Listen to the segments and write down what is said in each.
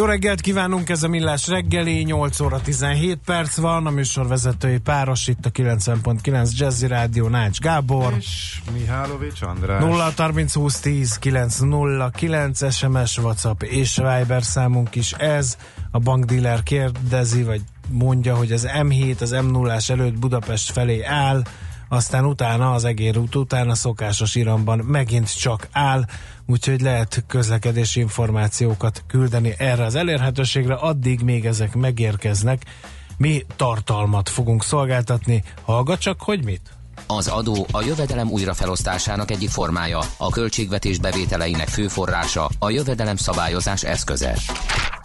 Jó reggelt kívánunk, ez a Millás reggeli, 8 óra 17 perc van, a műsor vezetői páros itt a 90.9 Jazzy Rádió Nács Gábor. És Mihálovics András. 0 30 20 10 909 SMS, WhatsApp és Viber számunk is ez. A bankdíler kérdezi, vagy mondja, hogy az M7 az M0-ás előtt Budapest felé áll, aztán utána az egér út után a szokásos iramban megint csak áll, úgyhogy lehet közlekedési információkat küldeni erre az elérhetőségre, addig még ezek megérkeznek. Mi tartalmat fogunk szolgáltatni, hallgat csak, hogy mit? Az adó a jövedelem újrafelosztásának egyik formája, a költségvetés bevételeinek fő forrása, a jövedelem szabályozás eszköze.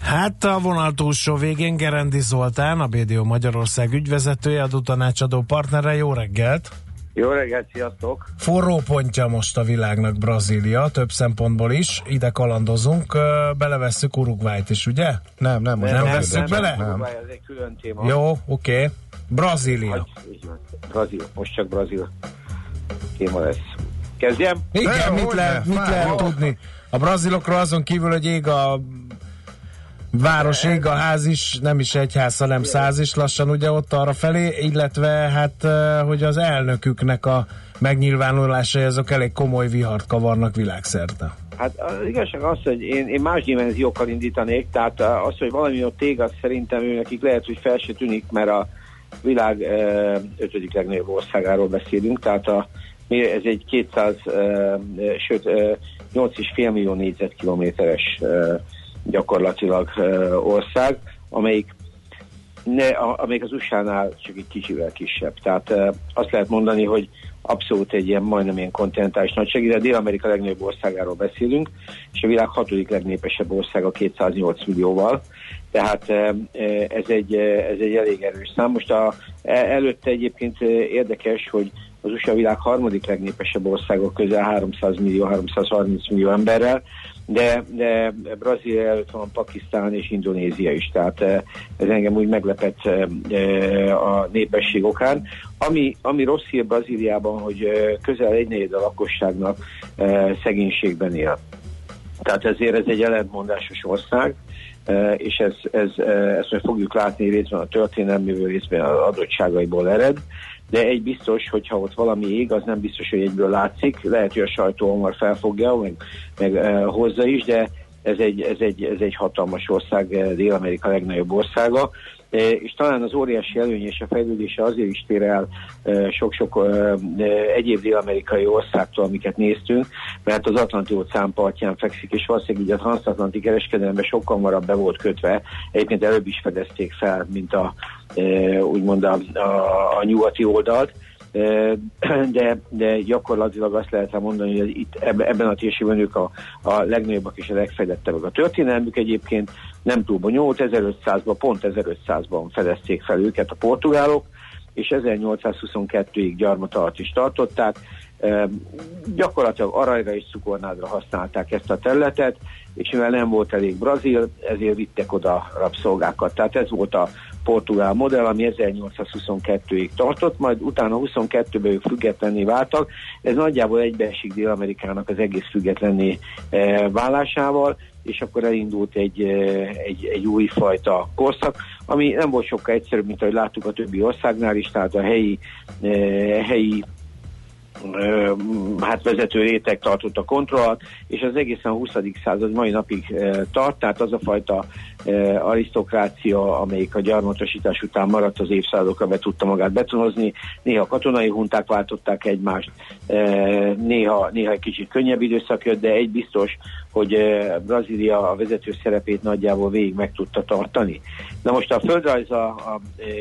Hát a vonal túlsó végén Gerendi Zoltán, a BDO Magyarország ügyvezetője, adótanácsadó partnere. Jó reggelt! Jó reggelt, sziasztok! Forró pontja most a világnak Brazília, több szempontból is. Ide kalandozunk, belevesszük Uruguayt is, ugye? Nem, nem, most nem, nem vesszük bele? Nem. Uruguay az egy külön téma. Jó, oké. Okay. Brazília. Van. Brazil, most csak Brazil téma lesz. Kezdjem? Igen, Ne, mit hogy lehet, ne, mit lehet tudni? A brazilokról azon kívül, hogy ég a város, ég a ház is, nem is egy ház, hanem száz is lassan ugye ott arra felé, illetve hát, hogy az elnöküknek a megnyilvánulásai azok elég komoly vihart kavarnak világszerte. Hát az igazság az, hogy én, én más dimenziókkal indítanék, tehát az, hogy valami ott ég, az szerintem ő nekik lehet, hogy fel se tűnik, mert a világ ötödik legnagyobb országáról beszélünk, tehát a, ez egy 200, uh, uh, sőt uh, 8,5 millió négyzetkilométeres uh, gyakorlatilag ország, amelyik ne, amelyik az USA-nál csak egy kicsivel kisebb. Tehát azt lehet mondani, hogy abszolút egy ilyen majdnem ilyen kontinentális nagyság, de Dél-Amerika legnagyobb országáról beszélünk, és a világ hatodik legnépesebb országa 208 millióval. Tehát ez egy, ez egy elég erős szám. Most a, e, előtte egyébként érdekes, hogy az USA világ harmadik legnépesebb országok közel 300 millió, 330 millió emberrel, de, de Brazília előtt van Pakisztán és Indonézia is, tehát eh, ez engem úgy meglepett eh, eh, a népesség okán. Ami, ami rossz hír Brazíliában, hogy közel egy a lakosságnak szegénységben él. Tehát ezért ez egy ellentmondásos ország, és ez, ez, ezt majd fogjuk látni részben a történelméből, részben az adottságaiból ered, de egy biztos, hogyha ott valami ég, az nem biztos, hogy egyből látszik, lehet, hogy a sajtó hamar felfogja, meg, meg eh, hozza is, de ez egy, ez egy, ez egy hatalmas ország, eh, Dél-Amerika legnagyobb országa, és talán az óriási előny és a fejlődése azért is tér el eh, sok-sok eh, egyéb dél-amerikai országtól, amiket néztünk, mert az Atlanti óceán partján fekszik, és valószínűleg így a transatlanti kereskedelemben sokkal hamarabb be volt kötve, egyébként előbb is fedezték fel, mint a, úgymond a, a, a nyugati oldalt, de, de gyakorlatilag azt lehet mondani, hogy itt ebben, a térségben ők a, a legnagyobbak és a legfejlettebbek. A történelmük egyébként nem túl bonyolult, 1500-ban, pont 1500-ban fedezték fel őket a portugálok, és 1822-ig gyarmat alatt is tartották. Gyakorlatilag aranyra és cukornádra használták ezt a területet, és mivel nem volt elég brazil, ezért vittek oda rabszolgákat. Tehát ez volt a portugál modell, ami 1822-ig tartott, majd utána 22-ben ők függetlenné váltak. Ez nagyjából egybeesik Dél-Amerikának az egész függetlenné e, válásával, és akkor elindult egy, e, egy, egy újfajta korszak, ami nem volt sokkal egyszerűbb, mint ahogy láttuk a többi országnál is, tehát a helyi, e, helyi hát vezető réteg tartott a kontrollat, és az egészen a 20. század mai napig tart, tehát az a fajta arisztokrácia, amelyik a gyarmatosítás után maradt az évszázadokra be tudta magát betonozni. Néha katonai hunták váltották egymást, néha, néha egy kicsit könnyebb időszak jött, de egy biztos, hogy Brazília a vezető szerepét nagyjából végig meg tudta tartani. Na most a földrajza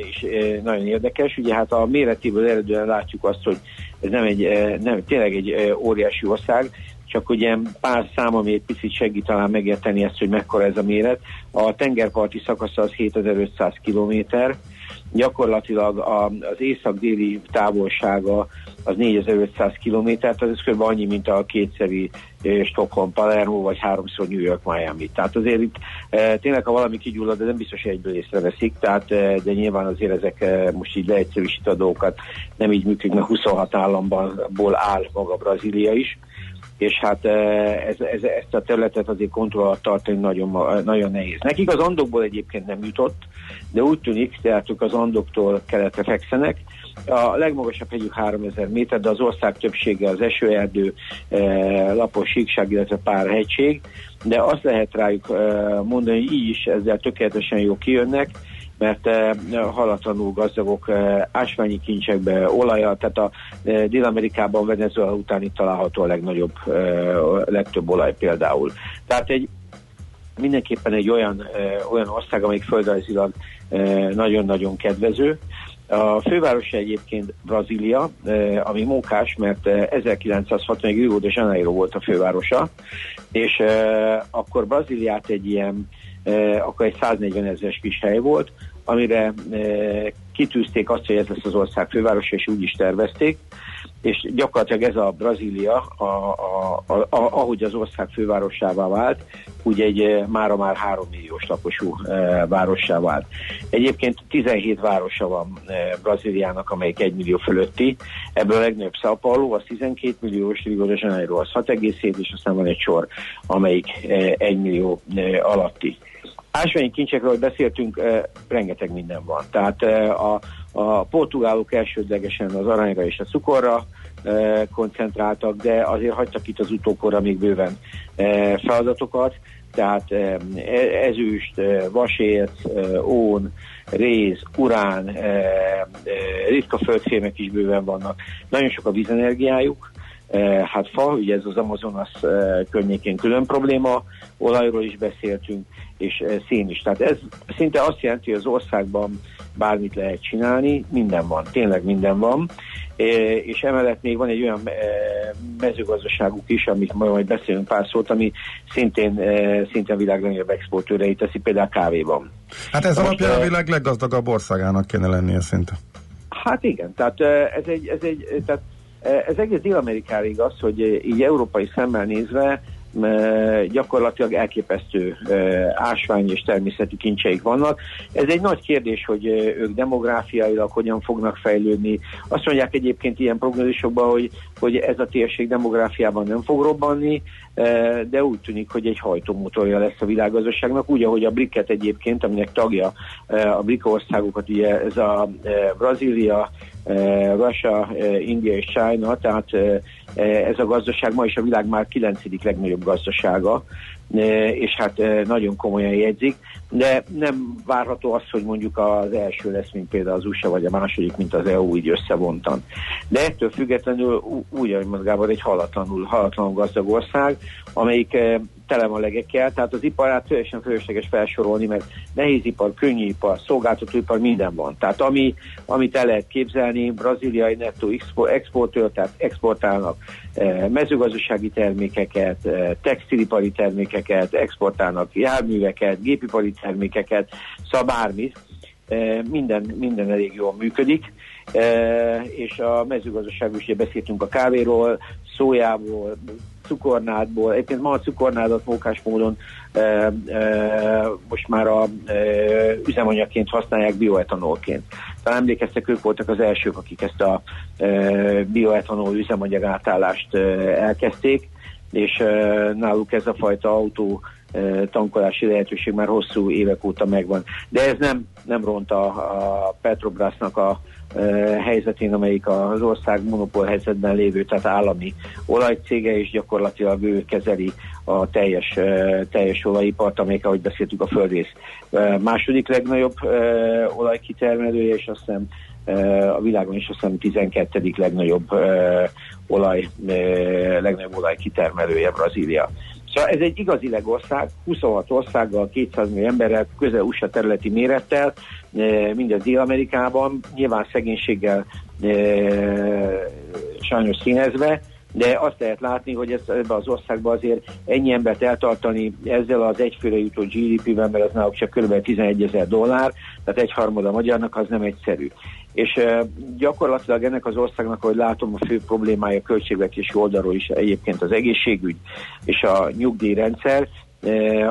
is nagyon érdekes, ugye hát a méretéből eredően látjuk azt, hogy ez nem egy, nem, tényleg egy óriási ország, csak ugye pár szám, ami egy picit segít talán megérteni ezt, hogy mekkora ez a méret. A tengerparti szakasza az 7500 kilométer, gyakorlatilag az észak-déli távolsága az 4500 km, tehát ez kb. annyi, mint a kétszeri Stockholm, Palermo, vagy háromszor New York, Miami. Tehát azért itt tényleg, ha valami kigyullad, de nem biztos, hogy egyből észreveszik, tehát, de nyilván azért ezek most így leegyszerűsít a dolgokat, nem így működik, mert 26 államból áll maga Brazília is és hát ez, ez, ezt a területet azért kontroll alatt tartani nagyon, nagyon nehéz. Nekik az andokból egyébként nem jutott, de úgy tűnik, tehát az andoktól keletre fekszenek, a legmagasabb hegyük 3000 méter, de az ország többsége az esőerdő, lapos síkság, illetve pár hegység, de azt lehet rájuk mondani, hogy így is ezzel tökéletesen jó kijönnek, mert eh, halatlanul gazdagok eh, ásványi kincsekbe, olajjal, tehát a eh, Dél-Amerikában Venezuela után itt található a legnagyobb, legtöbb olaj például. Tehát egy mindenképpen egy olyan, olyan ország, amelyik földrajzilag nagyon-nagyon kedvező. A fővárosa egyébként Brazília, ami mókás, mert 1960-ig Rio de Janeiro volt a fővárosa, és akkor Brazíliát egy ilyen akkor egy 140 ezeres kis hely volt, amire kitűzték azt, hogy ez lesz az ország fővárosa, és úgy is tervezték, és gyakorlatilag ez a Brazília, a, a, a, a, ahogy az ország fővárosává vált, úgy egy mára már 3 milliós lakosú e, várossá vált. Egyébként 17 városa van e, Brazíliának, amelyik 1 millió fölötti, ebből a legnagyobb São Paulo, az 12 milliós, Rio de Janeiro az 6,7, és aztán van egy sor, amelyik e, 1 millió e, alatti. Ásványi kincsekről beszéltünk, rengeteg minden van. Tehát eh, a, a portugálok elsődlegesen az aranyra és a cukorra koncentráltak, de azért hagytak itt az utókorra még bőven feladatokat, tehát eh, ezüst, vasérc, eh, ón, réz, urán, ritka földfémek is bőven vannak. Nagyon sok a vízenergiájuk, hát fa, ugye ez az Amazonas környékén külön probléma, olajról is beszéltünk, és eh, szén is. Tehát ez szinte azt jelenti, hogy az országban bármit lehet csinálni, minden van, tényleg minden van, eh, és emellett még van egy olyan eh, mezőgazdaságuk is, amit majd beszélünk pár szót, ami szintén, szintén világ legnagyobb exportőrei teszi, például kávéban. Hát ez alapján a világ leggazdagabb országának kéne lennie szinte. Hát igen, tehát ez egy, ez egy tehát ez egész Dél-Amerikára igaz, hogy így európai szemmel nézve gyakorlatilag elképesztő ásvány és természeti kincseik vannak. Ez egy nagy kérdés, hogy ők demográfiailag hogyan fognak fejlődni. Azt mondják egyébként ilyen prognózisokban, hogy, hogy ez a térség demográfiában nem fog robbanni, de úgy tűnik, hogy egy hajtómotorja lesz a világgazdaságnak, úgy, ahogy a BRIC-et egyébként, aminek tagja a BRIC országokat, ugye ez a Brazília, Russia, India és China, tehát ez a gazdaság ma is a világ már kilencedik legnagyobb gazdasága, és hát nagyon komolyan jegyzik, de nem várható az, hogy mondjuk az első lesz, mint például az USA, vagy a második, mint az EU így összevontan. De ettől függetlenül úgy, ahogy Gábor, egy halatlanul, halatlanul gazdag ország, amelyik tele van legekkel, tehát az iparát teljesen fölösleges felsorolni, mert nehézipar, könnyűipar, szolgáltatóipar, minden van. Tehát ami, amit el lehet képzelni, braziliai nettó exportőr, tehát exportálnak mezőgazdasági termékeket, eh, textilipari termékeket, exportálnak járműveket, gépipari termékeket, szóval bármit, eh, minden, minden elég jól működik, és a mezőgazdaságban is beszéltünk a kávéról, szójából, cukornádból, egyébként ma a cukornádat mókás módon e, e, most már a e, üzemanyagként használják bioetanolként. Talán emlékeztek, ők voltak az elsők, akik ezt a e, bioetanol üzemanyag átállást e, elkezdték, és e, náluk ez a fajta autó tankolási lehetőség már hosszú évek óta megvan. De ez nem, nem ront a, a Petrobrasnak a, helyzetén, amelyik az ország monopól helyzetben lévő, tehát állami olajcége, és gyakorlatilag ő kezeli a teljes, teljes olajipart, amelyik, ahogy beszéltük, a földrész második legnagyobb olajkitermelője, és azt hiszem a világon is azt hiszem 12. legnagyobb olaj, legnagyobb olajkitermelője Brazília. Szóval ez egy igazi legország, 26 országgal, 200 millió emberrel, közel USA területi mérettel, mindez Dél-Amerikában, nyilván szegénységgel sajnos színezve, de azt lehet látni, hogy ez, ebben az országban azért ennyi embert eltartani ezzel az egyfőre jutó GDP-ben, mert az náluk csak kb. 11 ezer dollár, tehát egyharmada magyarnak az nem egyszerű. És gyakorlatilag ennek az országnak, ahogy látom, a fő problémája költségvetési oldalról is egyébként az egészségügy és a nyugdíjrendszer,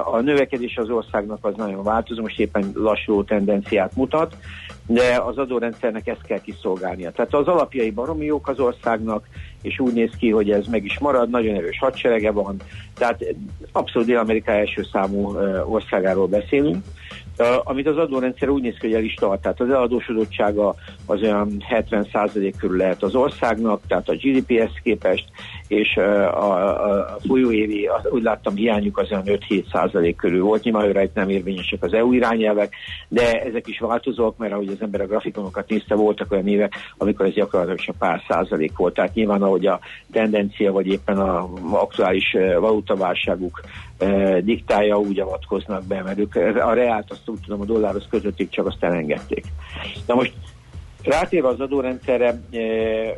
a növekedés az országnak az nagyon változó, most éppen lassú tendenciát mutat, de az adórendszernek ezt kell kiszolgálnia. Tehát az alapjai baromi jók az országnak, és úgy néz ki, hogy ez meg is marad, nagyon erős hadserege van, tehát abszolút Dél-Amerika első számú országáról beszélünk. Amit az adórendszer úgy néz ki, hogy el is tart, tehát az eladósodottsága az olyan 70% körül lehet az országnak, tehát a GDP-hez képest, és a, a, a folyóévi, úgy láttam, hiányuk az olyan 5-7% körül volt. Nyilván itt nem érvényesek az EU irányelvek, de ezek is változók, mert ahogy az ember a grafikonokat nézte, voltak olyan évek, amikor ez gyakorlatilag csak pár százalék volt. Tehát nyilván, ahogy a tendencia, vagy éppen a aktuális valutaválságuk diktálja, úgy avatkoznak be, mert ők a reált, azt úgy tudom, a dollárhoz kötötték, csak azt elengedték. Na most Rátérve az adórendszerre,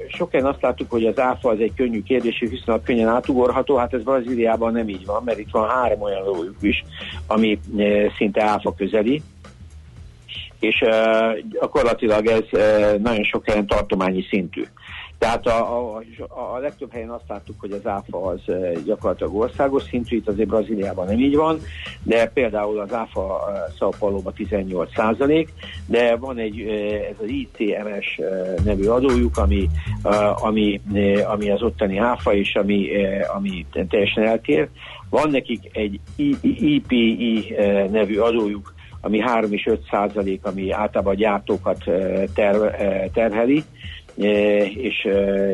sokan azt láttuk, hogy az áfa az egy könnyű kérdés, hiszen a könnyen átugorható, hát ez Brazíliában nem így van, mert itt van három olyan lójuk is, ami szinte áfa közeli, és gyakorlatilag ez nagyon sok helyen tartományi szintű. Tehát a, a, a legtöbb helyen azt láttuk, hogy az áfa az gyakorlatilag országos szintű, itt azért Brazíliában nem így van, de például az áfa Sao Paulo 18 százalék, de van egy, ez az ICMS nevű adójuk, ami, ami, ami az ottani áfa, és ami, ami teljesen eltér. Van nekik egy IPI nevű adójuk, ami 3 és 5 százalék, ami általában a gyártókat ter, terheli, és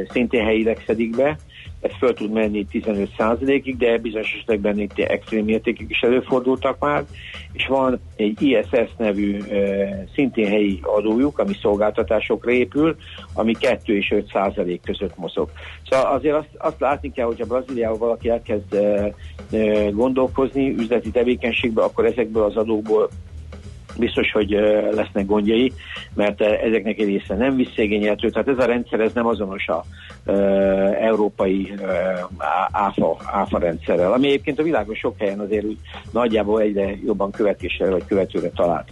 szintén helyileg szedik be. Ez föl tud menni 15 százalékig, de bizonyos esetekben itt extrém mértékig is előfordultak már, és van egy ISS nevű szintén helyi adójuk, ami szolgáltatásokra épül, ami 2 és 5 százalék között mozog. Szóval azért azt, azt látni kell, hogy a Brazíliával valaki elkezd gondolkozni üzleti tevékenységbe, akkor ezekből az adókból biztos, hogy lesznek gondjai, mert ezeknek egy része nem visszégényeltő, tehát ez a rendszer ez nem azonos a e, európai e, áfa, áfa rendszerrel, ami egyébként a világon sok helyen azért úgy nagyjából egyre jobban követésre vagy követőre talált.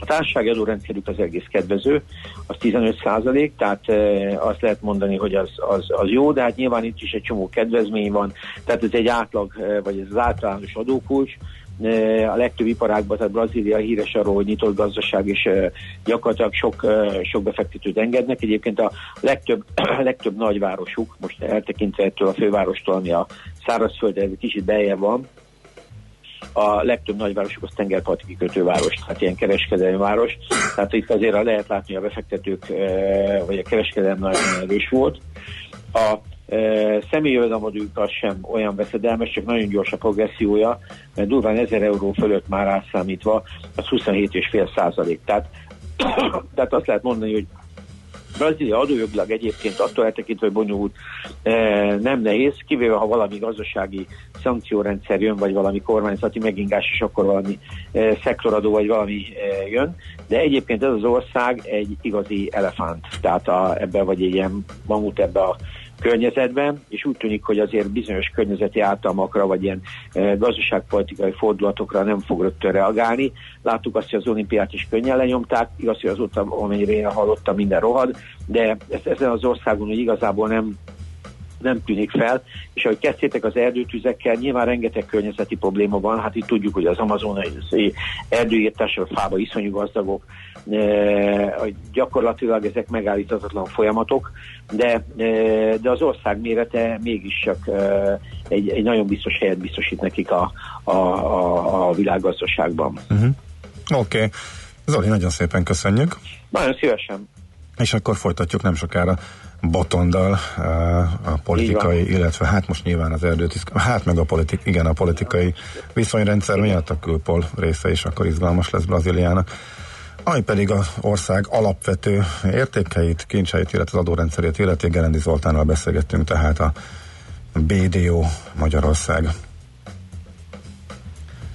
A társasági adórendszerük az egész kedvező, az 15 százalék, tehát e, azt lehet mondani, hogy az, az, az jó, de hát nyilván itt is egy csomó kedvezmény van, tehát ez egy átlag, vagy ez az általános adókulcs, a legtöbb iparágban, tehát Brazília híres arról, hogy nyitott gazdaság, és gyakorlatilag sok, sok befektetőt engednek. Egyébként a legtöbb, legtöbb nagyvárosuk, most eltekintve ettől a fővárostól, ami a szárazföld, ez egy kicsit beljebb van, a legtöbb nagyvárosuk az tengerparti kikötőváros, tehát ilyen kereskedelmi város. Tehát itt azért lehet látni, hogy a befektetők vagy a kereskedelem nagyon erős volt. A személyjövedelemadójuk az sem olyan veszedelmes, csak nagyon gyors a progressziója, mert durván 1000 euró fölött már átszámítva az 27,5 százalék. Tehát, tehát azt lehet mondani, hogy Brazília adójogilag egyébként attól eltekintve, hogy bonyolult nem nehéz, kivéve ha valami gazdasági szankciórendszer jön, vagy valami kormányzati megingás, és akkor valami szektoradó, vagy valami jön. De egyébként ez az ország egy igazi elefánt, tehát a, ebbe vagy egy ilyen mamut ebbe a környezetben, és úgy tűnik, hogy azért bizonyos környezeti általmakra, vagy ilyen e, gazdaságpolitikai fordulatokra nem fog rögtön reagálni. Láttuk azt, hogy az olimpiát is könnyen lenyomták, igaz, hogy azóta, amennyire én hallottam, minden rohad, de ez, ezen az országon hogy igazából nem nem tűnik fel, és ahogy kezdtétek az erdőtüzekkel, nyilván rengeteg környezeti probléma van, hát itt tudjuk, hogy az amazonai erdőírtás, a fába iszonyú gazdagok, e, gyakorlatilag ezek megállíthatatlan folyamatok, de, e, de az ország mérete mégis csak e, egy, egy nagyon biztos helyet biztosít nekik a, a, a, a világgazdaságban. Uh-huh. Oké. Okay. Zoli, nagyon szépen köszönjük. Nagyon szívesen. és akkor folytatjuk nem sokára Botondal a politikai, illetve hát most nyilván az erdőtiszt, hát meg a politik, igen, a politikai viszonyrendszer miatt a külpol része is akkor izgalmas lesz Brazíliának. Ami pedig az ország alapvető értékeit, kincseit, illetve az adórendszerét illeti, Gerendi Zoltánnal beszélgettünk, tehát a BDO Magyarország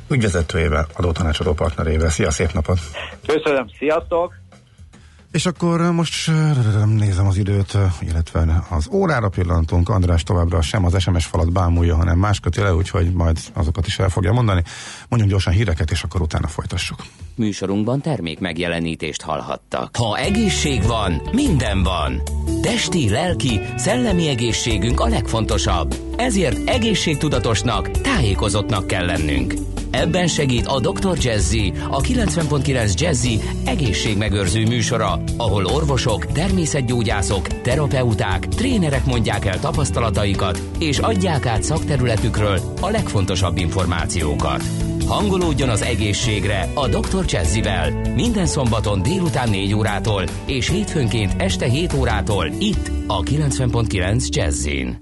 ügyvezetőjével, adótanácsadó partnerével. Szia, szép napot! Köszönöm, sziasztok! És akkor most nézem az időt, illetve az órára pillantunk. András továbbra sem az SMS falat bámulja, hanem más köti le, úgyhogy majd azokat is el fogja mondani. Mondjunk gyorsan híreket, és akkor utána folytassuk. Műsorunkban termék megjelenítést hallhattak. Ha egészség van, minden van. Testi, lelki, szellemi egészségünk a legfontosabb. Ezért egészségtudatosnak, tájékozottnak kell lennünk. Ebben segít a Dr. Jazzy, a 90.9 Jazzy egészségmegőrző műsora, ahol orvosok, természetgyógyászok, terapeuták, trénerek mondják el tapasztalataikat, és adják át szakterületükről a legfontosabb információkat. Hangolódjon az egészségre a Dr. Jazzy-vel. Minden szombaton délután 4 órától és hétfőnként este 7 órától itt a 90.9 Jazzin.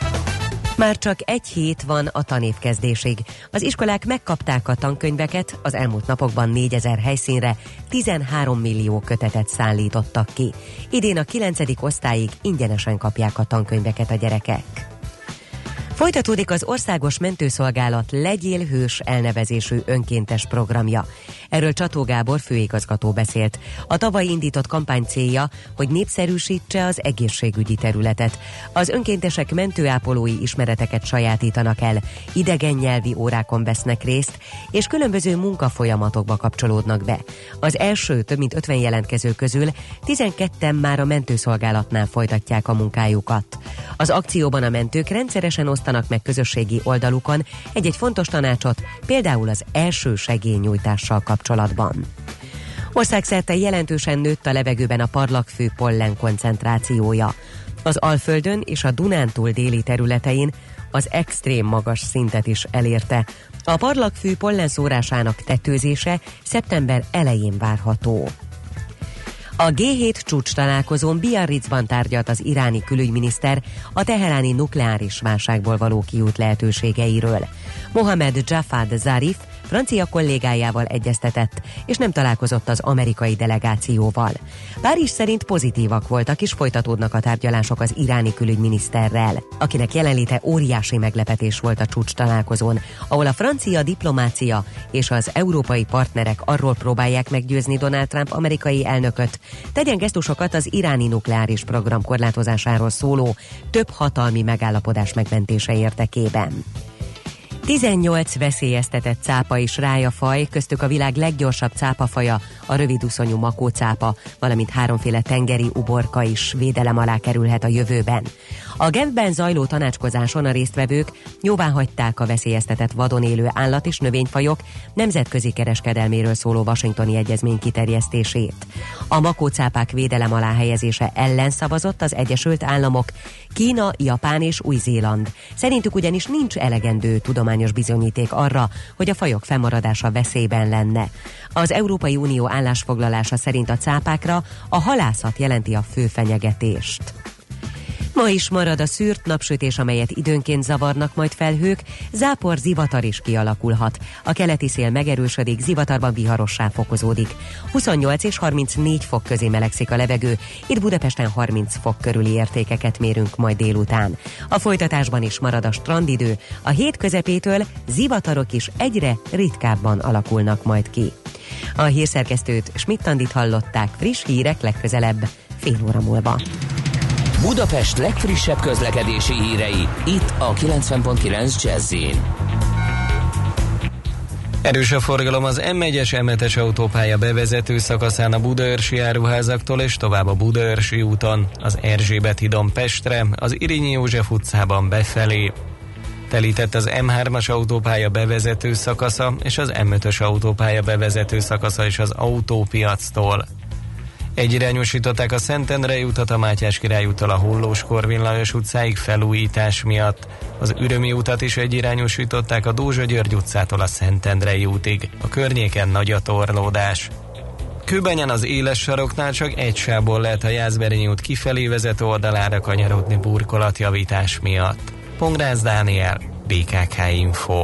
Már csak egy hét van a tanévkezdésig. Az iskolák megkapták a tankönyveket, az elmúlt napokban 4000 helyszínre 13 millió kötetet szállítottak ki. Idén a 9. osztályig ingyenesen kapják a tankönyveket a gyerekek. Folytatódik az Országos Mentőszolgálat Legyél Hős elnevezésű önkéntes programja. Erről Csató Gábor főigazgató beszélt. A tavaly indított kampány célja, hogy népszerűsítse az egészségügyi területet. Az önkéntesek mentőápolói ismereteket sajátítanak el, idegen nyelvi órákon vesznek részt, és különböző munkafolyamatokba kapcsolódnak be. Az első több mint 50 jelentkező közül 12-en már a mentőszolgálatnál folytatják a munkájukat. Az akcióban a mentők rendszeresen osztanak meg közösségi oldalukon egy-egy fontos tanácsot, például az első segélynyújtással kapcsolatban. Országszerte jelentősen nőtt a levegőben a parlagfő pollen koncentrációja. Az Alföldön és a Dunántúl déli területein az extrém magas szintet is elérte. A parlagfű pollen szórásának tetőzése szeptember elején várható. A G7 csúcs találkozón Biarritzban tárgyalt az iráni külügyminiszter a teheráni nukleáris válságból való kiút lehetőségeiről. Mohamed Jafad Zarif francia kollégájával egyeztetett, és nem találkozott az amerikai delegációval. Párizs szerint pozitívak voltak, és folytatódnak a tárgyalások az iráni külügyminiszterrel, akinek jelenléte óriási meglepetés volt a csúcs találkozón, ahol a francia diplomácia és az európai partnerek arról próbálják meggyőzni Donald Trump amerikai elnököt, tegyen gesztusokat az iráni nukleáris program korlátozásáról szóló több hatalmi megállapodás megmentése érdekében. 18 veszélyeztetett cápa és rájafaj, köztük a világ leggyorsabb cápafaja, a röviduszonyú makócápa, valamint háromféle tengeri uborka is védelem alá kerülhet a jövőben. A Genfben zajló tanácskozáson a résztvevők jóvá hagyták a veszélyeztetett vadon élő állat és növényfajok nemzetközi kereskedelméről szóló Washingtoni Egyezmény kiterjesztését. A makócápák védelem alá helyezése ellen szavazott az Egyesült Államok, Kína, Japán és Új-Zéland. Szerintük ugyanis nincs elegendő tudományos bizonyíték arra, hogy a fajok fennmaradása veszélyben lenne. Az Európai Unió állásfoglalása szerint a cápákra a halászat jelenti a fő fenyegetést. Ma is marad a szűrt napsütés, amelyet időnként zavarnak majd felhők, zápor zivatar is kialakulhat. A keleti szél megerősödik, zivatarban viharossá fokozódik. 28 és 34 fok közé melegszik a levegő, itt Budapesten 30 fok körüli értékeket mérünk majd délután. A folytatásban is marad a strandidő, a hét közepétől zivatarok is egyre ritkábban alakulnak majd ki. A hírszerkesztőt Schmidt-Tandit hallották friss hírek legközelebb fél óra múlva. Budapest legfrissebb közlekedési hírei, itt a 90.9 jazz Erős a forgalom az M1-es m autópálya bevezető szakaszán a Budaörsi áruházaktól és tovább a Budaörsi úton, az Erzsébet hidon Pestre, az Irinyi József utcában befelé. Telített az M3-as autópálya bevezető szakasza és az M5-ös autópálya bevezető szakasza is az autópiactól. Egyirányosították a Szentendrei utat a Mátyás király úttal a Hollós Korvin Lajos utcáig felújítás miatt. Az Ürömi utat is egyirányosították a Dózsa György utcától a Szentendrei útig. A környéken nagy a torlódás. Kőbenyen az éles saroknál csak egy sából lehet a Jászberényi út kifelé vezető oldalára kanyarodni burkolatjavítás miatt. Pongrász Dániel, BKK Info.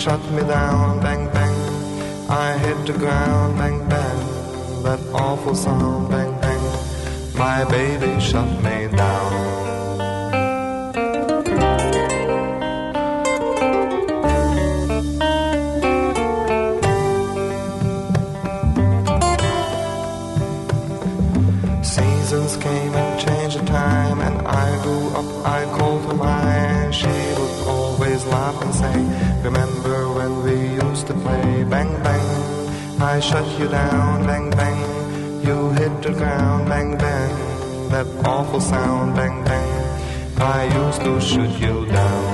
Shot me down, bang bang. I hit the ground, bang bang. That awful sound, bang bang. My baby shot me down. Bang, bang, I shut you down. Bang, bang, you hit the ground. Bang, bang, that awful sound. Bang, bang, I used to shoot you down.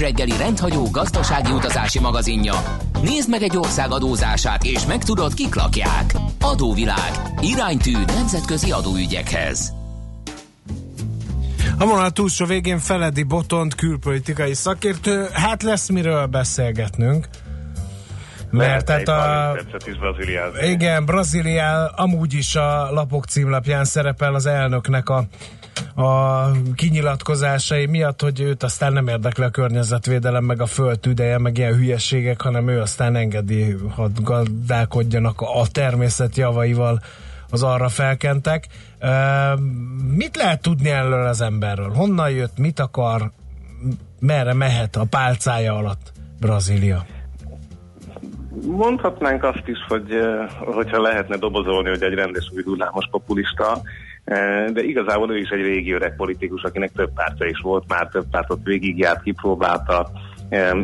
Millás reggeli rendhagyó gazdasági utazási magazinja. Nézd meg egy ország adózását, és megtudod, kik lakják. Adóvilág. Iránytű nemzetközi adóügyekhez. A vonal túlsó végén Feledi Botont, külpolitikai szakértő. Hát lesz miről beszélgetnünk. Mert tehát a... Igen, Brazília amúgy is a lapok címlapján szerepel az elnöknek a a kinyilatkozásai miatt, hogy őt aztán nem érdekli a környezetvédelem, meg a föld tüdeje, meg ilyen hülyeségek, hanem ő aztán engedi, hogy gazdálkodjanak a természet javaival az arra felkentek. Mit lehet tudni erről az emberről? Honnan jött, mit akar, merre mehet a pálcája alatt Brazília? Mondhatnánk azt is, hogy hogyha lehetne dobozolni, hogy egy rendes új populista, de igazából ő is egy régi öreg politikus, akinek több pártja is volt, már több pártot végigjárt, kipróbálta,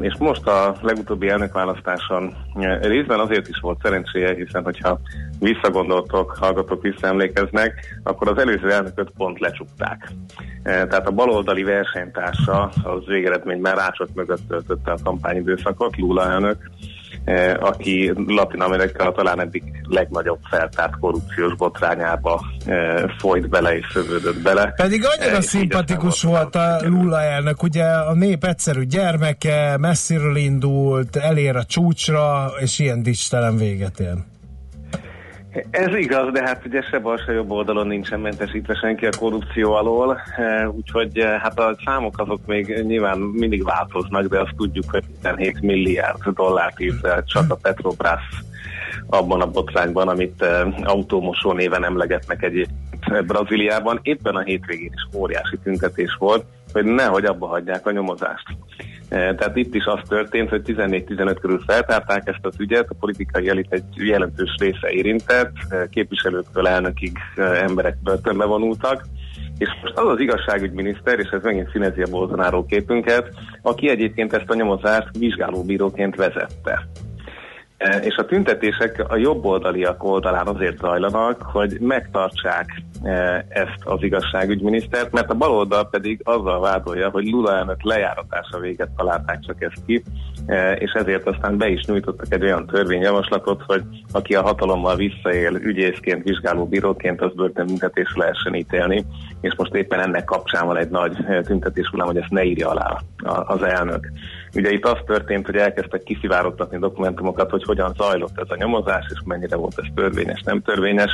és most a legutóbbi elnökválasztáson részben azért is volt szerencséje, hiszen hogyha visszagondoltok, hallgatók visszaemlékeznek, akkor az előző elnököt pont lecsukták. Tehát a baloldali versenytársa az végeredményben rácsot mögött töltötte a kampányidőszakot, Lula elnök, aki Latin Amerika talán eddig legnagyobb feltárt korrupciós botrányába eh, folyt bele és szövődött bele. Pedig annyira eh, szimpatikus volt a Lula elnök, ugye a nép egyszerű gyermeke, messziről indult, elér a csúcsra, és ilyen dicstelen véget ér. Ez igaz, de hát ugye se bal, se jobb oldalon nincsen mentesítve senki a korrupció alól, eh, úgyhogy eh, hát a számok azok még nyilván mindig változnak, de azt tudjuk, hogy 17 milliárd dollárt írt csak a Petrobras abban a botrányban, amit eh, autómosó néven emlegetnek egyébként Brazíliában. Éppen a hétvégén is óriási tüntetés volt, hogy nehogy abba hagyják a nyomozást. E, tehát itt is az történt, hogy 14-15 körül feltárták ezt az ügyet, a politikai elit egy jelentős része érintett, e, képviselőktől elnökig e, emberek börtönbe vonultak, és most az az igazságügyminiszter, és ez megint színezi a Bolsonaro képünket, aki egyébként ezt a nyomozást vizsgálóbíróként vezette. És a tüntetések a jobboldaliak oldalán azért zajlanak, hogy megtartsák ezt az igazságügyminisztert, mert a baloldal pedig azzal vádolja, hogy Lula elnök lejáratása véget találták csak ezt ki, és ezért aztán be is nyújtottak egy olyan törvényjavaslatot, hogy aki a hatalommal visszaél ügyészként, vizsgálóbíróként, az börtönbüntetésre lehessen ítélni, és most éppen ennek kapcsán van egy nagy tüntetés hullám, hogy ezt ne írja alá az elnök. Ugye itt az történt, hogy elkezdtek kiszivárogtatni dokumentumokat, hogy hogyan zajlott ez a nyomozás, és mennyire volt ez törvényes, nem törvényes.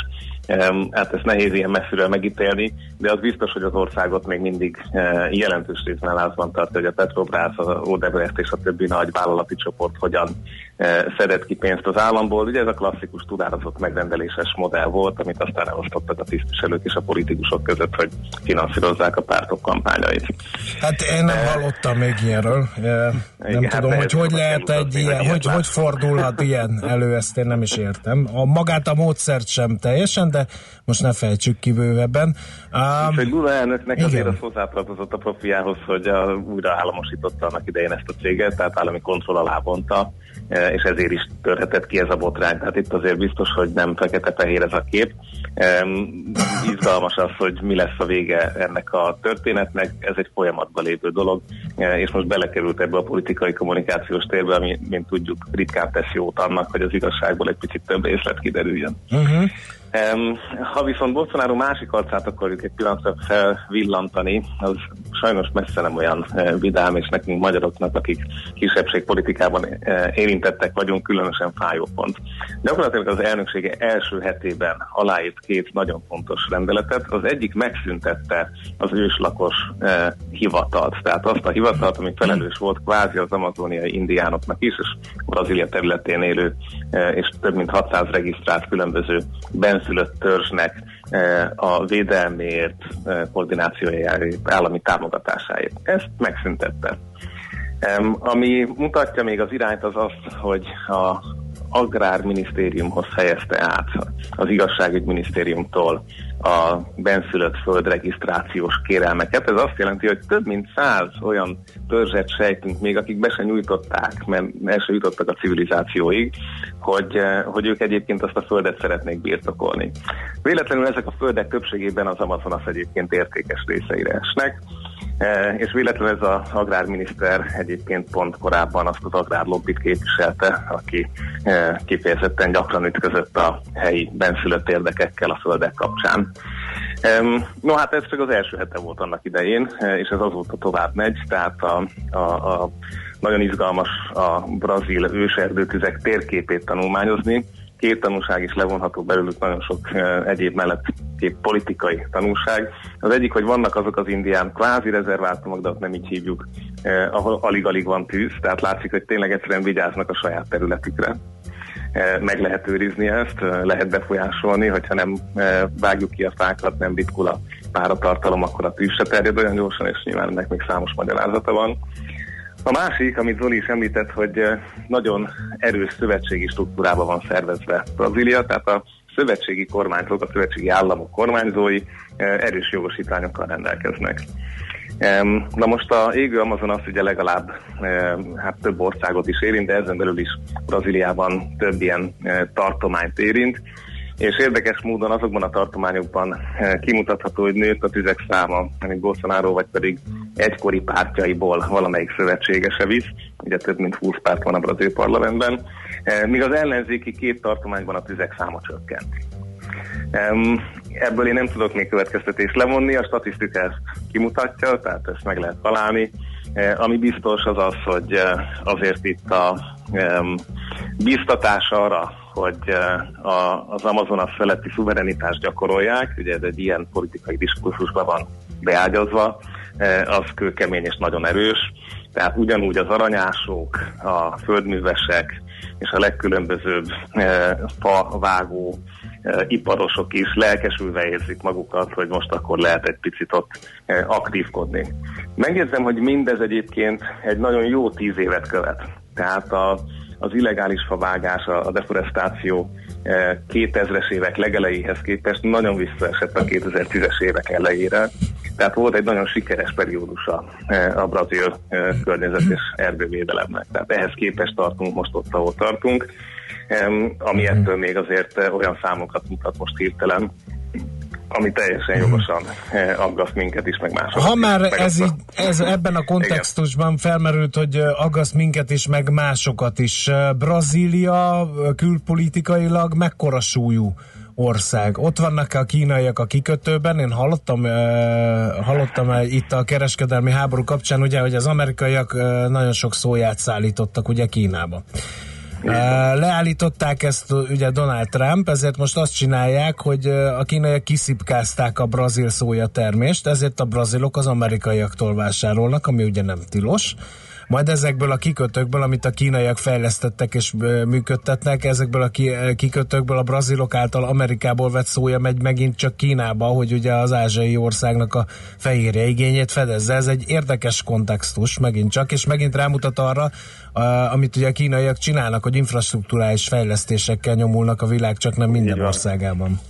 Hát ezt nehéz ilyen messziről megítélni, de az biztos, hogy az országot még mindig eh, jelentős részben lázban tartja, hogy a Petrobras, a Odebrecht és a többi nagy vállalati csoport hogyan szedett ki pénzt az államból. Ugye ez a klasszikus tudározott megrendeléses modell volt, amit aztán elosztottak a tisztviselők és a politikusok között, hogy finanszírozzák a pártok kampányait. Hát én nem hallottam még ilyenről. Nem Igen, tudom, hát hogy hogy lehet egy ilyen, hogy, hogy fordulhat ilyen elő, ezt én nem is értem. A magát a módszert sem teljesen, de most ne fejtsük ki bővebben. Um, Úgyhogy Lula elnöknek igen. azért az hozzátartozott a profiához, hogy a, újra államosította annak idején ezt a céget, tehát állami kontroll alá vonta, e, és ezért is törhetett ki ez a botrány. Tehát itt azért biztos, hogy nem fekete-fehér ez a kép. Um, izgalmas az, hogy mi lesz a vége ennek a történetnek. Ez egy folyamatban lévő dolog, e, és most belekerült ebbe a politikai kommunikációs térbe, ami, mint tudjuk, ritkán tesz jót annak, hogy az igazságból egy picit több észlet kiderüljön. Uh-huh. Ha viszont Bolsonaro másik arcát akarjuk egy pillanatra felvillantani, az sajnos messze nem olyan eh, vidám, és nekünk magyaroknak, akik kisebbségpolitikában eh, érintettek vagyunk, különösen fájó pont. Gyakorlatilag az elnöksége első hetében aláírt két nagyon fontos rendeletet. Az egyik megszüntette az őslakos eh, hivatalt, tehát azt a hivatalt, ami felelős volt kvázi az amazoniai indiánoknak is, és Brazília területén élő és több mint 600 regisztrált különböző benszülött törzsnek a védelmért, koordinációjáért, állami támogatásáért. Ezt megszüntette. Ami mutatja még az irányt az az, hogy a Agrárminisztériumhoz helyezte át az igazságügyminisztériumtól a benszülött földregisztrációs kérelmeket. Ez azt jelenti, hogy több mint száz olyan törzset sejtünk még, akik be se nyújtották, mert el se jutottak a civilizációig, hogy, hogy ők egyébként azt a földet szeretnék birtokolni. Véletlenül ezek a földek többségében az Amazonas egyébként értékes részeire esnek, és véletlenül ez az agrárminiszter egyébként pont korábban azt az agrárlobbit képviselte, aki e, kifejezetten gyakran ütközött a helyi benszülött érdekekkel a földek kapcsán. E, no hát ez csak az első hete volt annak idején, és ez azóta tovább megy, tehát a, a, a nagyon izgalmas a brazil őserdőtüzek térképét tanulmányozni, két tanulság is levonható belőlük nagyon sok egyéb mellett két politikai tanulság. Az egyik, hogy vannak azok az indián kvázi rezervátumok, de ott nem így hívjuk, ahol alig-alig van tűz, tehát látszik, hogy tényleg egyszerűen vigyáznak a saját területükre meg lehet őrizni ezt, lehet befolyásolni, hogyha nem vágjuk ki a fákat, nem bitkul a páratartalom, akkor a tűz se terjed olyan gyorsan, és nyilván ennek még számos magyarázata van. A másik, amit Zoli is említett, hogy eh, nagyon erős szövetségi struktúrában van szervezve Brazília, tehát a szövetségi kormányzók, a szövetségi államok kormányzói eh, erős jogosítványokkal rendelkeznek. Na most a égő Amazon azt ugye legalább hát több országot is érint, de ezen belül is Brazíliában több ilyen eh, tartományt érint és érdekes módon azokban a tartományokban eh, kimutatható, hogy nőtt a tüzek száma, amit Bolsonaro vagy pedig egykori pártjaiból valamelyik szövetségese visz, ugye több mint 20 párt van a brazil parlamentben, eh, míg az ellenzéki két tartományban a tüzek száma csökkent. Ebből én nem tudok még következtetést levonni, a statisztika ezt kimutatja, tehát ezt meg lehet találni. Eh, ami biztos az az, hogy azért itt a biztatás arra, hogy a, az Amazonas feletti szuverenitást gyakorolják, ugye ez egy ilyen politikai diskurzusban van beágyazva, az kőkemény és nagyon erős, tehát ugyanúgy az aranyások, a földművesek és a legkülönbözőbb fa vágó iparosok is lelkesülve érzik magukat, hogy most akkor lehet egy picit ott aktívkodni. Megjegyzem, hogy mindez egyébként egy nagyon jó tíz évet követ. Tehát a, az illegális favágás, a deforestáció 2000-es évek legelejéhez képest nagyon visszaesett a 2010-es évek elejére. Tehát volt egy nagyon sikeres periódusa a brazil környezet és erdővédelemnek. Tehát ehhez képest tartunk most ott, ahol tartunk ami ettől még azért eh, olyan számokat mutat most hirtelen, ami teljesen jogosan eh, aggaszt minket is, meg másokat Ha már meg ez, így, ez ebben a kontextusban felmerült, hogy eh, aggaszt minket is, meg másokat is. Brazília külpolitikailag mekkora súlyú ország. Ott vannak a kínaiak a kikötőben, én hallottam, hallottam itt a kereskedelmi háború kapcsán, ugye, hogy az amerikaiak nagyon sok szóját szállítottak ugye Kínába. Leállították ezt ugye Donald Trump, ezért most azt csinálják, hogy a kínaiak kiszipkázták a brazil szója termést, ezért a brazilok az amerikaiaktól vásárolnak, ami ugye nem tilos majd ezekből a kikötőkből, amit a kínaiak fejlesztettek és működtetnek, ezekből a kikötőkből a brazilok által Amerikából vett szója megy megint csak Kínába, hogy ugye az ázsiai országnak a fehérje igényét fedezze. Ez egy érdekes kontextus megint csak, és megint rámutat arra, amit ugye a kínaiak csinálnak, hogy infrastruktúrális fejlesztésekkel nyomulnak a világ csak nem minden országában.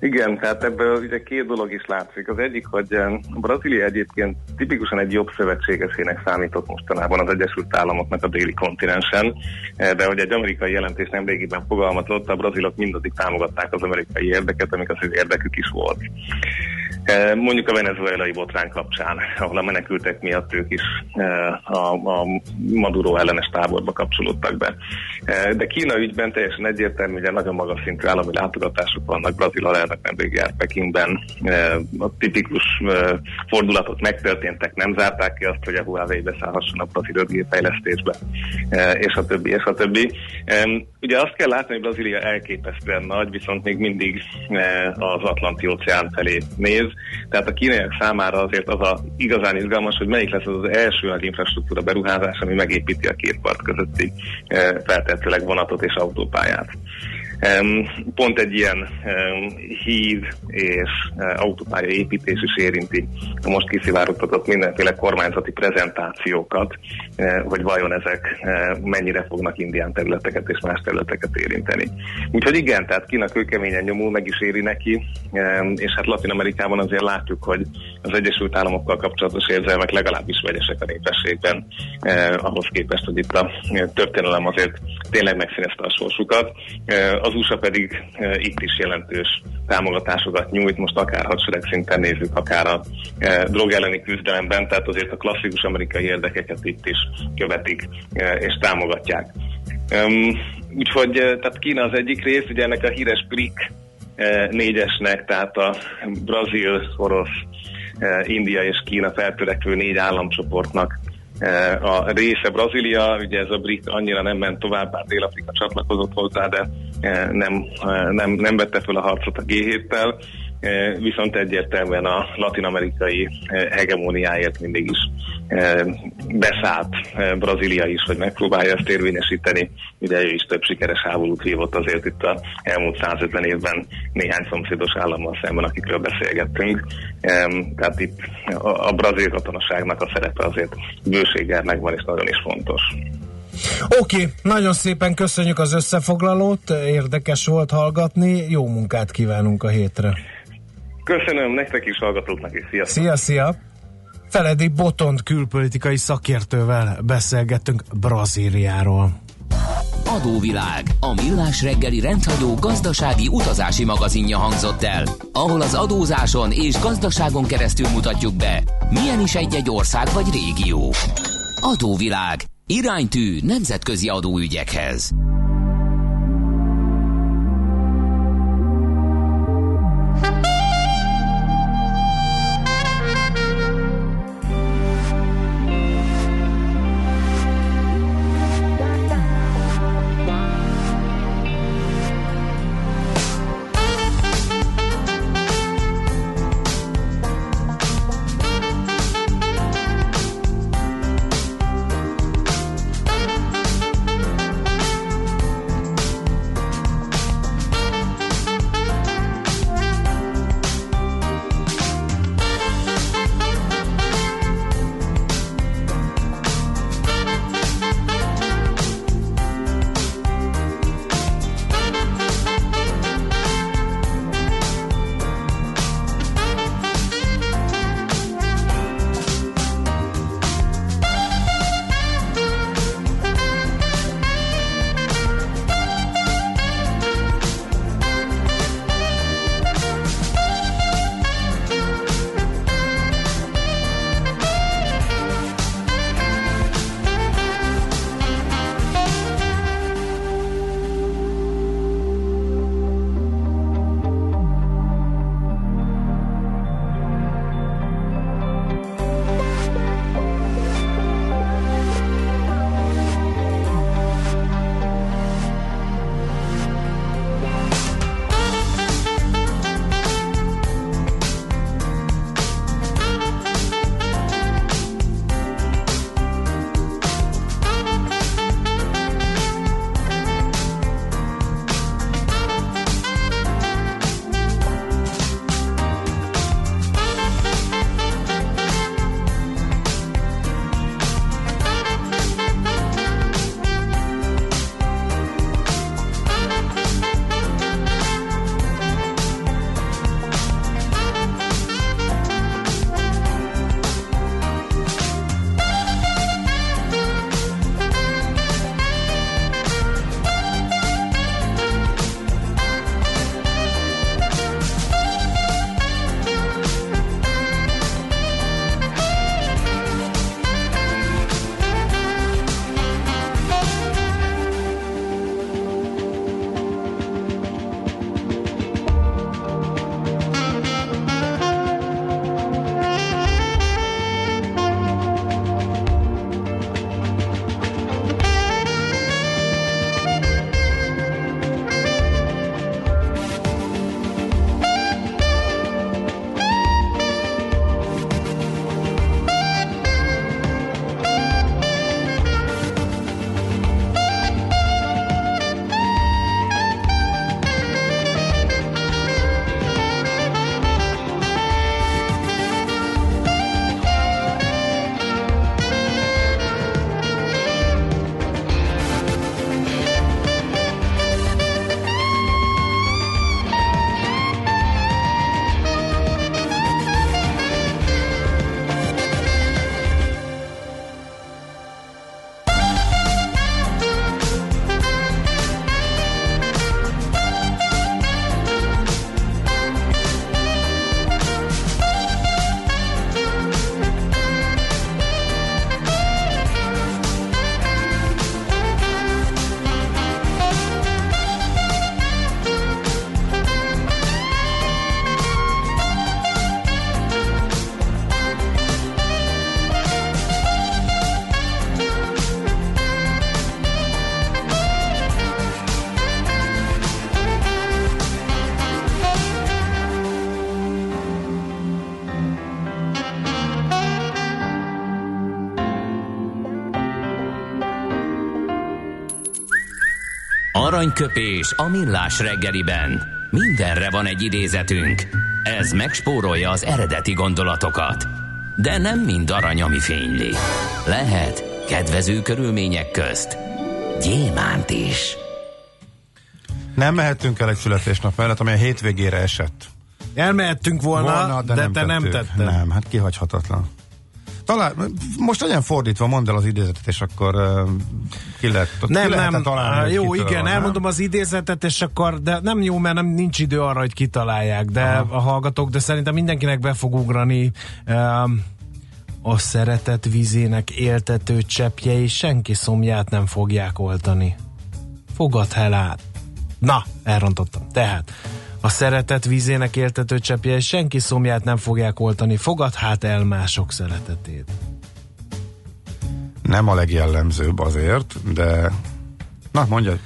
Igen, tehát ebből ugye két dolog is látszik. Az egyik, hogy Brazília egyébként tipikusan egy jobb szövetségesének számított mostanában az Egyesült Államoknak a déli kontinensen, eh, de hogy egy amerikai jelentés nemrégiben fogalmazott, a brazilok mindaddig támogatták az amerikai érdeket, amik az ő érdekük is volt. Eh, mondjuk a venezuelai botrán kapcsán, ahol a menekültek miatt ők is a, a Maduro ellenes táborba kapcsolódtak be. De Kína ügyben teljesen egyértelmű, hogy nagyon magas szintű állami látogatások vannak Brazil alelnök nemrég járt Pekingben. A tipikus fordulatok megtörténtek, nem zárták ki azt, hogy a Huawei beszállhasson a brazil fejlesztésbe, és a többi, és a többi. Ugye azt kell látni, hogy Brazília elképesztően nagy, viszont még mindig az Atlanti óceán felé néz. Tehát a kínaiak számára azért az a igazán izgalmas, hogy melyik lesz az, az első nagy infrastruktúra beruházás, ami megépíti a két part közötti feltehetőleg vonatot és autópályát. Pont egy ilyen hív és e, autópálya építés is érinti most kiszivárogtatott mindenféle kormányzati prezentációkat, e, hogy vajon ezek e, mennyire fognak indián területeket és más területeket érinteni. Úgyhogy igen, tehát Kína kőkeményen nyomul, meg is éri neki, és hát Latin Amerikában azért látjuk, hogy az Egyesült Államokkal kapcsolatos érzelmek legalábbis vegyesek a népességben, ahhoz képest, hogy itt a történelem azért tényleg megszínezte a sorsukat az USA pedig e, itt is jelentős támogatásokat nyújt, most akár hadsereg szinten nézzük, akár a e, drog elleni küzdelemben, tehát azért a klasszikus amerikai érdekeket itt is követik e, és támogatják. Úgyhogy tehát Kína az egyik rész, ugye ennek a híres BRIC négyesnek, tehát a brazil, orosz, India és Kína feltörekvő négy államcsoportnak a része Brazília, ugye ez a brit annyira nem ment tovább, bár Dél-Afrika csatlakozott hozzá, de nem, nem, nem vette fel a harcot a G7-tel, viszont egyértelműen a latin-amerikai hegemóniáért mindig is beszállt Brazília is, hogy megpróbálja ezt érvényesíteni. Ugye ő is több sikeres háborút hívott azért itt a elmúlt 150 évben néhány szomszédos állammal szemben, akikről beszélgettünk. Tehát itt a brazil katonaságnak a szerepe azért bőséggel megvan, és nagyon is fontos. Oké, nagyon szépen köszönjük az összefoglalót, érdekes volt hallgatni, jó munkát kívánunk a hétre. Köszönöm, nektek is hallgatóknak is, sziasztok! Szia, szia! Feledi Botont külpolitikai szakértővel beszélgettünk Brazíliáról. Adóvilág, a millás reggeli rendhagyó gazdasági utazási magazinja hangzott el, ahol az adózáson és gazdaságon keresztül mutatjuk be, milyen is egy-egy ország vagy régió. Adóvilág, iránytű nemzetközi adóügyekhez. Aranyköpés a millás reggeliben. Mindenre van egy idézetünk. Ez megspórolja az eredeti gondolatokat. De nem mind arany, ami fényli. Lehet kedvező körülmények közt gyémánt is. Nem mehetünk el egy születésnap mellett, ami a hétvégére esett. Elmehettünk volna, volna de, de nem te nem tetted. Nem, hát kihagyhatatlan. Talán, most legyen fordítva, mondd el az idézetet, és akkor uh, ki lehet, nem, ki nem, találni, jó, igen, van, elmondom nem? az idézetet, és akkor, de nem jó, mert nem nincs idő arra, hogy kitalálják, de Aha. a hallgatók, de szerintem mindenkinek be fog ugrani um, a szeretet vízének éltető cseppjei senki szomját nem fogják oltani. Fogad át. Na, elrontottam. Tehát, a szeretet vízének éltető cseppjei senki szomját nem fogják oltani. Fogad hát el mások szeretetét. Nem a legjellemzőbb azért, de... Na, mondja.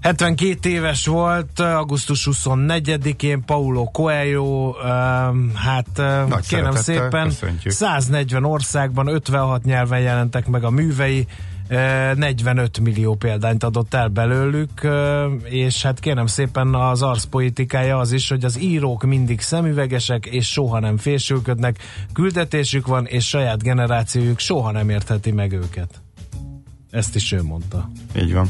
72 éves volt, augusztus 24-én Paulo Coelho, um, hát Nagy kérem szépen, köszöntjük. 140 országban, 56 nyelven jelentek meg a művei, 45 millió példányt adott el belőlük, és hát kérem szépen az arszpolitikája az is, hogy az írók mindig szemüvegesek, és soha nem fésülködnek, küldetésük van, és saját generációjuk soha nem értheti meg őket. Ezt is ő mondta. Így van.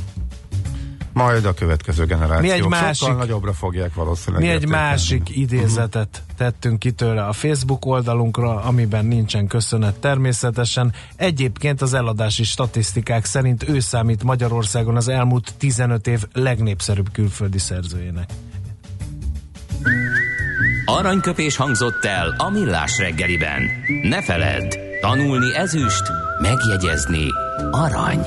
Majd a következő generációk mi egy másik, sokkal nagyobbra fogják valószínűleg. Mi egy másik uh-huh. idézetet tettünk ki tőle a Facebook oldalunkra, amiben nincsen köszönet természetesen. Egyébként az eladási statisztikák szerint ő számít Magyarországon az elmúlt 15 év legnépszerűbb külföldi szerzőjének. Aranyköpés hangzott el a millás reggeliben. Ne feledd, tanulni ezüst, megjegyezni arany.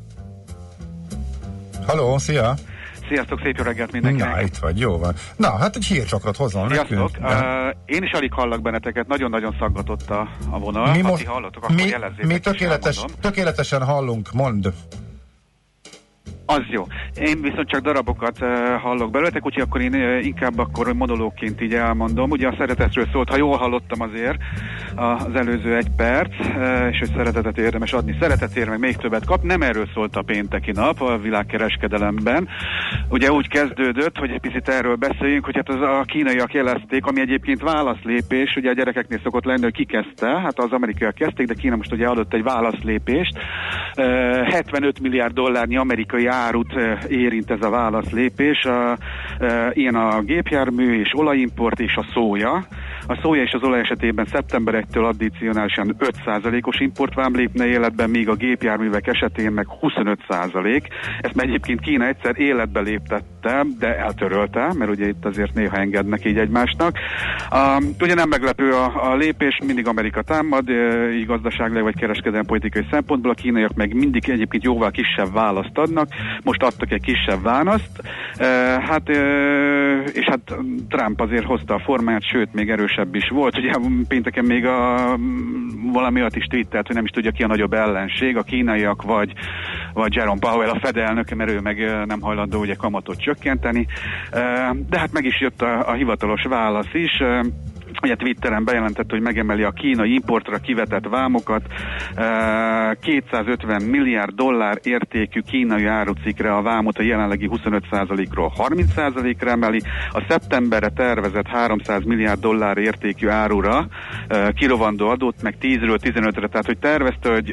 Halló, szia! Sziasztok, szép jó reggelt mindenkinek! Na, itt vagy, jó van. Na, hát egy hírcsakrot hozzon Sziasztok! nekünk. Uh, én is alig hallak benneteket, nagyon-nagyon szaggatott a, a vonal. Mi most, ha hallottok, akkor mi, mi tökéletes, tökéletesen hallunk, mond. Az jó. Én viszont csak darabokat uh, hallok belőletek, úgyhogy akkor én uh, inkább akkor monológként így elmondom. Ugye a szeretetről szólt, ha jól hallottam azért az előző egy perc, uh, és hogy szeretetet érdemes adni, szeretetért meg még többet kap. Nem erről szólt a pénteki nap a világkereskedelemben. Ugye úgy kezdődött, hogy egy picit erről beszéljünk, hogy hát az a kínaiak jelezték, ami egyébként válaszlépés, ugye a gyerekeknél szokott lenni, hogy ki kezdte, hát az amerikaiak kezdték, de Kína most ugye adott egy válaszlépést. Uh, 75 milliárd dollárnyi amerikai árut érint ez a válaszlépés. Ilyen a gépjármű és olajimport és a szója. A szója és az olaj esetében szeptember 1-től addicionálisan 5%-os importvám lépne életben, míg a gépjárművek esetén meg 25%. Ezt egyébként Kína egyszer életbe léptette, de eltörölte, mert ugye itt azért néha engednek így egymásnak. Um, ugye nem meglepő a, a lépés, mindig Amerika támad, így gazdaságilag vagy kereskedelmi politikai szempontból, a kínaiak meg mindig egyébként jóval kisebb választ adnak, most adtak egy kisebb választ, hát és hát Trump azért hozta a formáját, sőt még erősebb is volt. Ugye pénteken még a, valami olyat is twittert, hogy nem is tudja ki a nagyobb ellenség, a kínaiak vagy, vagy Jerome Powell a Fed mert ő meg nem hajlandó ugye kamatot csökkenteni. De hát meg is jött a, a hivatalos válasz is ugye Twitteren bejelentett, hogy megemeli a kínai importra kivetett vámokat, 250 milliárd dollár értékű kínai árucikre a vámot a jelenlegi 25%-ról 30%-ra emeli, a szeptemberre tervezett 300 milliárd dollár értékű árura kirovandó adót meg 10-ről 15-re, tehát hogy tervezte, hogy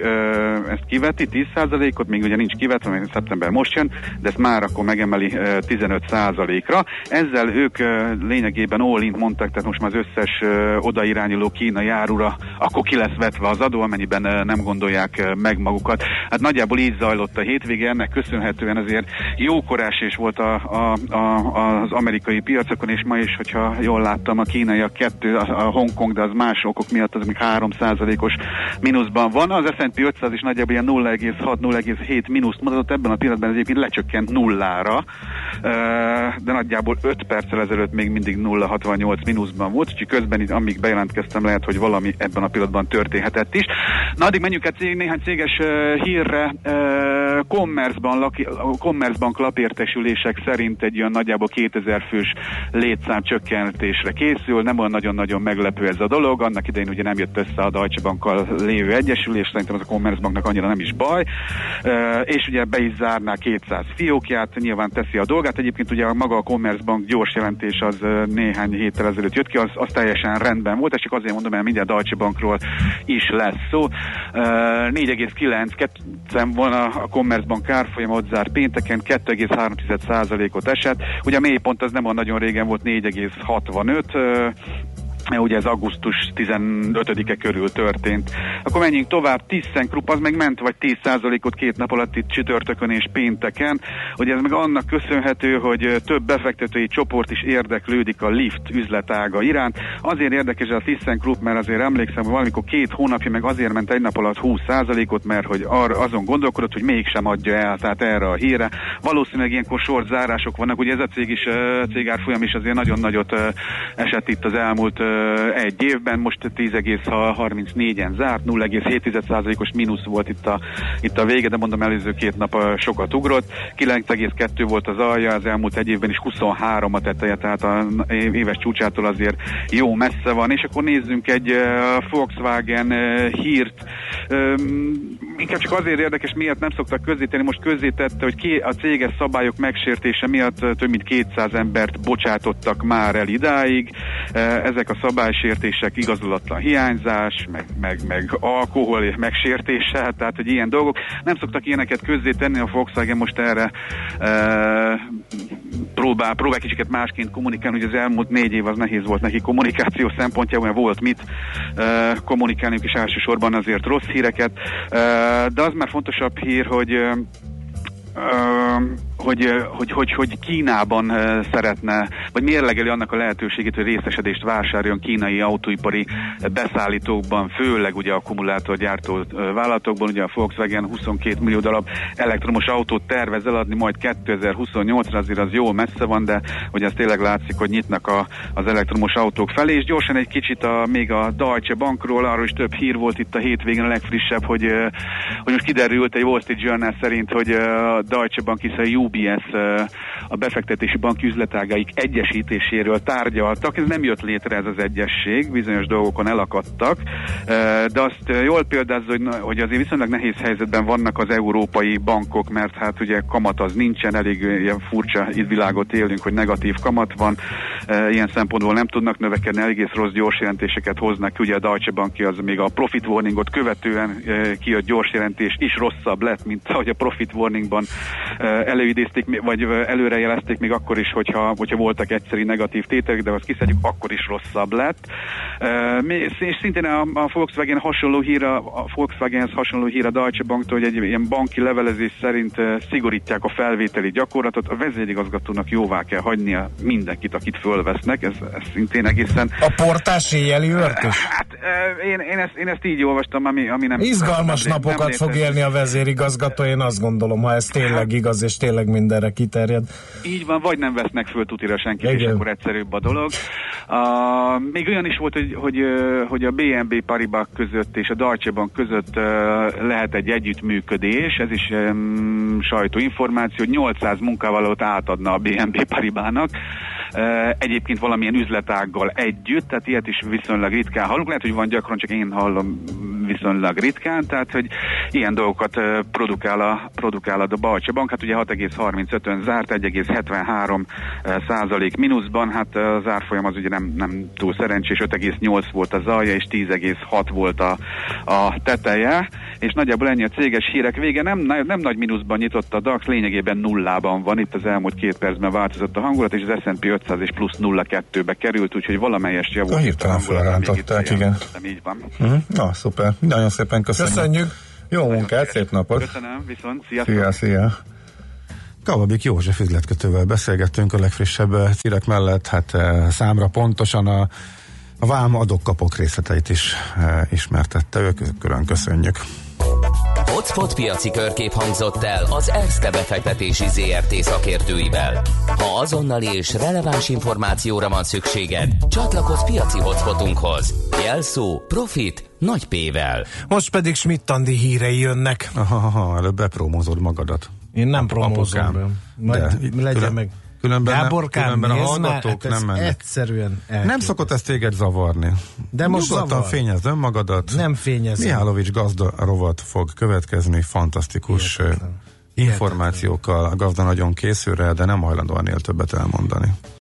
ezt kiveti 10%-ot, még ugye nincs kivetve, mert szeptember most jön, de ezt már akkor megemeli 15%-ra. Ezzel ők lényegében all mondtak, tehát most már az összes összes odairányuló kínai árura, akkor ki lesz vetve az adó, amennyiben nem gondolják meg magukat. Hát nagyjából így zajlott a hétvége, ennek köszönhetően azért jó korásés volt a, a, a, az amerikai piacokon, és ma is, hogyha jól láttam, a kínaiak kettő, a, a Hongkong, de az más okok miatt az még 3%-os mínuszban van. Az S&P 500 is nagyjából ilyen 0,6-0,7 mínuszt mutatott, ebben a pillanatban ez egyébként lecsökkent nullára, de nagyjából 5 perccel ezelőtt még mindig 0,68 mínuszban volt, úgyhogy közben, amíg bejelentkeztem, lehet, hogy valami ebben a pillanatban történhetett is. Na, addig menjünk egy cég, néhány céges hírre. Commerzbank, Commerzbank lapértesülések szerint egy olyan nagyjából 2000 fős létszám csökkentésre készül, nem olyan nagyon-nagyon meglepő ez a dolog, annak idején ugye nem jött össze a Deutsche Bankkal lévő egyesülés, szerintem az a Commerzbanknak annyira nem is baj, és ugye be is zárná 200 fiókját, nyilván teszi a dolgát, egyébként ugye maga a Commerzbank gyors jelentés az néhány héttel ezelőtt jött ki, az, az teljesen rendben volt, és csak azért mondom, mert mindjárt Deutsche Bankról is lesz szó. 4,9 van a Commerzbank árfolyam, ott zárt pénteken, 2,3%-ot esett. Ugye a mélypont az nem olyan nagyon régen volt 4,65, ugye ez augusztus 15-e körül történt. Akkor menjünk tovább, ThyssenKrupp az meg ment vagy 10%-ot két nap alatt itt csütörtökön és pénteken. Ugye ez meg annak köszönhető, hogy több befektetői csoport is érdeklődik a lift üzletága iránt. Azért érdekes a ThyssenKrupp, mert azért emlékszem, hogy valamikor két hónapja meg azért ment egy nap alatt 20%-ot, mert hogy ar, azon gondolkodott, hogy mégsem adja el, tehát erre a híre. Valószínűleg ilyenkor sort zárások vannak, ugye ez a cég is, cégárfolyam is azért nagyon nagyot esett itt az elmúlt egy évben, most 10,34-en zárt, 0,7%-os mínusz volt itt a, itt a vége, de mondom előző két nap sokat ugrott, 9,2 volt az alja, az elmúlt egy évben is 23 a teteje, tehát a éves csúcsától azért jó messze van, és akkor nézzünk egy Volkswagen hírt, inkább csak azért érdekes, miért nem szoktak közzétenni, most közzétette, hogy a céges szabályok megsértése miatt több mint 200 embert bocsátottak már el idáig, ezek a szabálysértések, igazolatlan hiányzás, meg, meg, meg alkohol megsértése, tehát hogy ilyen dolgok. Nem szoktak ilyeneket közzé tenni, a Volkswagen most erre e, próbál, próbál kicsiket másként kommunikálni, hogy az elmúlt négy év az nehéz volt neki kommunikáció szempontjából, mert volt mit e, kommunikálni, és elsősorban azért rossz híreket, e, de az már fontosabb hír, hogy e, hogy, hogy, hogy, hogy Kínában szeretne, vagy mérlegeli annak a lehetőségét, hogy részesedést vásároljon kínai autóipari beszállítókban, főleg ugye akkumulátorgyártó vállalatokban, ugye a Volkswagen 22 millió darab elektromos autót tervez eladni majd 2028-ra, azért az jó messze van, de hogy az tényleg látszik, hogy nyitnak a, az elektromos autók felé, és gyorsan egy kicsit a, még a Deutsche Bankról, arról is több hír volt itt a hétvégén a legfrissebb, hogy, hogy most kiderült egy Wall Street Journal szerint, hogy a Deutsche Bank, hiszen UBS a befektetési bank üzletágaik egyesítéséről tárgyaltak. Ez nem jött létre ez az egyesség, bizonyos dolgokon elakadtak, de azt jól példázza, hogy, azért viszonylag nehéz helyzetben vannak az európai bankok, mert hát ugye kamat az nincsen, elég ilyen furcsa világot élünk, hogy negatív kamat van, ilyen szempontból nem tudnak növekedni, egész rossz gyors jelentéseket hoznak. Ugye a Deutsche Bank az még a profit warningot követően kijött gyors jelentés is rosszabb lett, mint ahogy a profit warningban előidézték, vagy előrejelezték még akkor is, hogyha, hogyha voltak egyszeri negatív tételek, de azt kiszedjük, akkor is rosszabb lett. És szintén a, a Volkswagen hasonló hír, a Volkswagenhez hasonló hír a Deutsche Banktól, hogy egy ilyen banki levelezés szerint szigorítják a felvételi gyakorlatot. A vezérigazgatónak jóvá kell hagynia mindenkit, akit fölvesznek. Ez, ez szintén egészen... A portás éjjeli örtös? Hát én, én, ezt, én ezt így olvastam, ami, ami nem... Izgalmas nem, napokat nem fog élni a vezérigazgató, én azt gondolom, ha ez tényleg igaz, és tényleg mindenre kiterjed. Így van, vagy nem vesznek föl tutira senkit, Igen. és akkor egyszerűbb a dolog. Uh, még olyan is volt, hogy, hogy, hogy a BNB Paribas között és a Deutsche Bank között uh, lehet egy együttműködés, ez is um, sajtóinformáció, hogy 800 munkavállalót átadna a BNB Paribának, egyébként valamilyen üzletággal együtt, tehát ilyet is viszonylag ritkán hallunk. Lehet, hogy van gyakran, csak én hallom viszonylag ritkán, tehát hogy ilyen dolgokat produkál a, produkál a Deutsche Bank, hát ugye 6,35-ön zárt, 1,73 százalék mínuszban, hát az árfolyam az ugye nem, nem túl szerencsés, 5,8 volt az alja, és 10,6 volt a, a teteje, és nagyjából ennyi a céges hírek vége, nem, nem nagy mínuszban nyitott a DAX, lényegében nullában van, itt az elmúlt két percben változott a hangulat, és az S&P 500 és plusz 0,2-be került, úgyhogy valamelyest javult. A hirtelen felrántották, igen. Így van. Uh-huh. Na, szuper. Nagyon szépen köszönjük. Köszönjük. Jó munkát, szép napot. Köszönöm, viszont sziasztok. Szia, szia. Kalabik József üzletkötővel beszélgettünk a legfrissebb círek mellett, hát számra pontosan a, a vám adok-kapok részleteit is e, ismertette, ők külön köszönjük. Hotspot piaci körkép hangzott el az ERSZTE befektetési ZRT szakértőivel. Ha azonnali és releváns információra van szükséged, csatlakozz piaci hotspotunkhoz. Jelszó Profit nagy P-vel. Most pedig Schmidt-Andi hírei jönnek. Aha, aha, előbb bepromózod magadat. Én nem promózom be. Majd De, legyen külön- meg. Különben, Gáborkám, különben a már, hallgatók hát nem mennek. Egyszerűen Nem elképesztő. szokott ez téged zavarni. De most Nyugodtan zavar. fényezd önmagadat. Nem fényezem. Mihálovics gazda rovat fog következni, fantasztikus Hihetetlen. információkkal. A gazda nagyon készül rá, de nem hajlandó ennél többet elmondani.